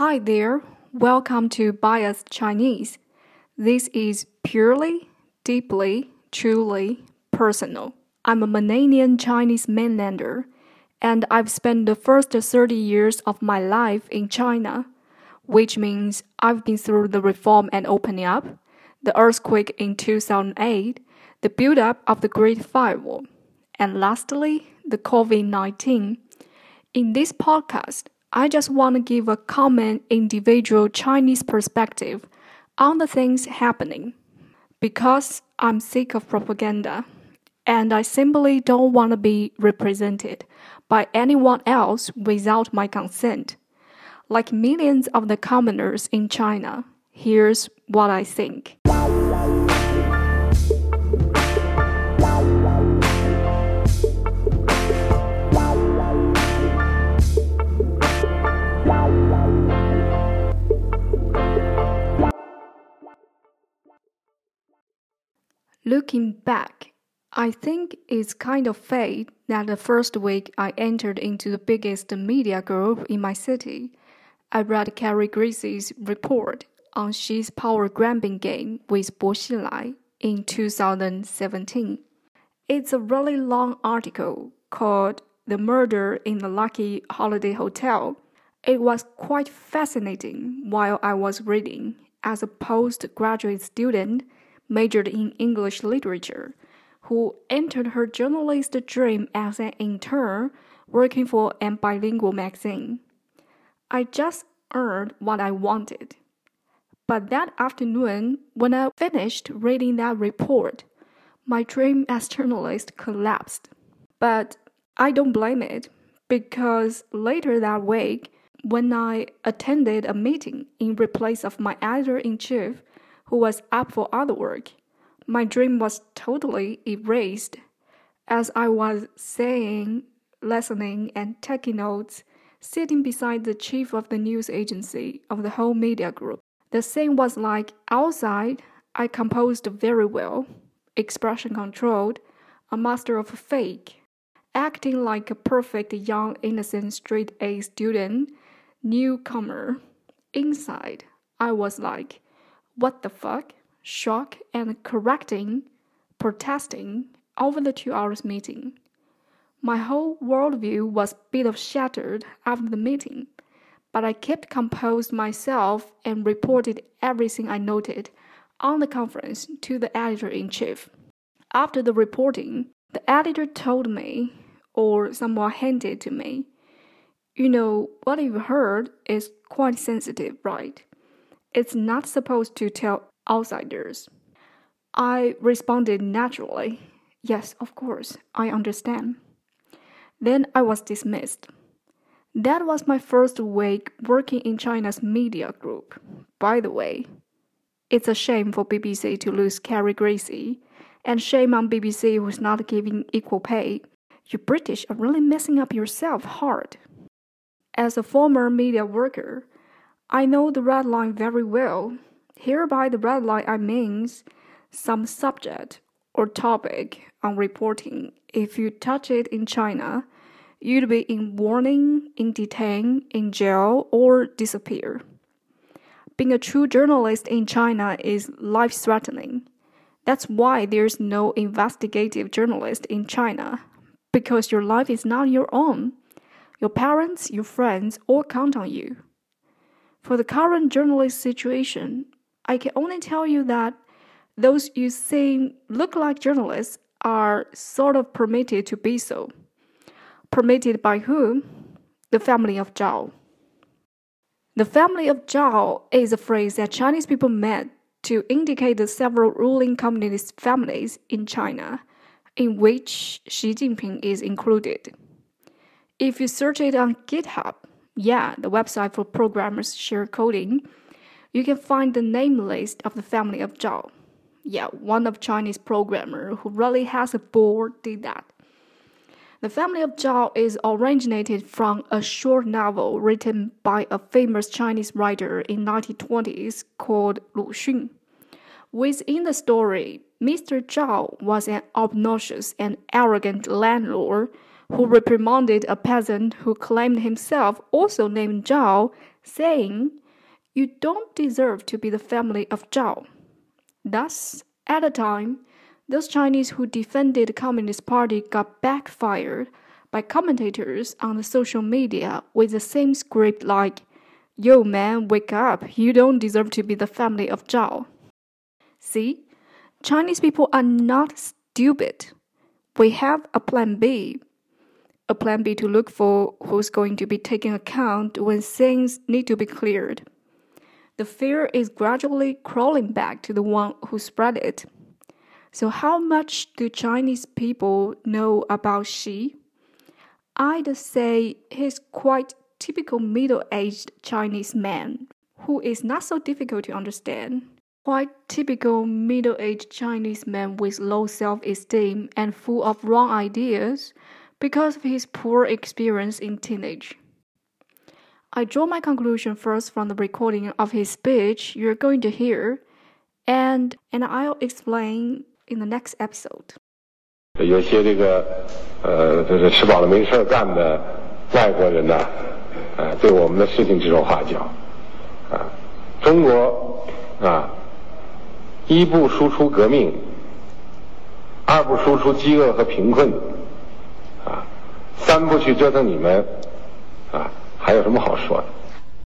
Hi there, welcome to Bias Chinese. This is purely, deeply, truly personal. I'm a Mananian Chinese mainlander, and I've spent the first 30 years of my life in China, which means I've been through the reform and opening up, the earthquake in 2008, the build up of the Great Firewall, and lastly, the COVID 19. In this podcast, I just want to give a common individual Chinese perspective on the things happening. Because I'm sick of propaganda and I simply don't want to be represented by anyone else without my consent. Like millions of the commoners in China, here's what I think. Looking back, I think it's kind of fate that the first week I entered into the biggest media group in my city, I read Carrie Gracie's report on Xi's power grabbing game with Bo Xilai in 2017. It's a really long article called The Murder in the Lucky Holiday Hotel. It was quite fascinating while I was reading as a postgraduate student majored in English literature, who entered her journalist dream as an intern working for a bilingual magazine. I just earned what I wanted. But that afternoon, when I finished reading that report, my dream as journalist collapsed. But I don't blame it because later that week, when I attended a meeting in replace of my editor in chief, who was up for other work. My dream was totally erased. As I was saying, listening, and taking notes, sitting beside the chief of the news agency of the whole media group. The scene was like outside, I composed very well, expression controlled, a master of fake, acting like a perfect young innocent straight A student, newcomer. Inside, I was like, what the fuck, shock, and correcting, protesting over the two hours meeting. My whole worldview was a bit of shattered after the meeting, but I kept composed myself and reported everything I noted on the conference to the editor in chief. After the reporting, the editor told me, or someone handed to me, you know, what you've heard is quite sensitive, right? It's not supposed to tell outsiders. I responded naturally. Yes, of course, I understand. Then I was dismissed. That was my first week working in China's media group. By the way, it's a shame for BBC to lose Carrie Gracie, and shame on BBC who's not giving equal pay. You British are really messing up yourself hard. As a former media worker, I know the red line very well. Hereby, the red line I means some subject or topic on reporting. If you touch it in China, you'd be in warning, in detain, in jail, or disappear. Being a true journalist in China is life threatening. That's why there's no investigative journalist in China, because your life is not your own. Your parents, your friends all count on you. For the current journalist situation, I can only tell you that those you think look like journalists are sort of permitted to be so. Permitted by whom? The family of Zhao. The family of Zhao is a phrase that Chinese people made to indicate the several ruling communist families in China, in which Xi Jinping is included. If you search it on GitHub, yeah, the website for programmers share coding, you can find the name list of the family of Zhao. Yeah, one of Chinese programmer who really has a board did that. The family of Zhao is originated from a short novel written by a famous Chinese writer in 1920s called Lu Xun. Within the story, Mr. Zhao was an obnoxious and arrogant landlord who reprimanded a peasant who claimed himself also named Zhao saying, You don't deserve to be the family of Zhao. Thus, at the time, those Chinese who defended the Communist Party got backfired by commentators on the social media with the same script like, Yo man, wake up, you don't deserve to be the family of Zhao. See, Chinese people are not stupid. We have a plan B. A plan B to look for who's going to be taken account when things need to be cleared. The fear is gradually crawling back to the one who spread it. So, how much do Chinese people know about Xi? I'd say he's quite typical middle-aged Chinese man who is not so difficult to understand. Quite typical middle-aged Chinese man with low self-esteem and full of wrong ideas because of his poor experience in teenage. I draw my conclusion first from the recording of his speech you're going to hear, and and I'll explain in the next episode. 有些这个呃，这是吃饱了没事干的外国人呢，啊，对我们的事情指手画脚，啊，中国啊，一不输出革命，二不输出饥饿和贫困，啊， 三不去折腾你们，啊，还有什么好说的？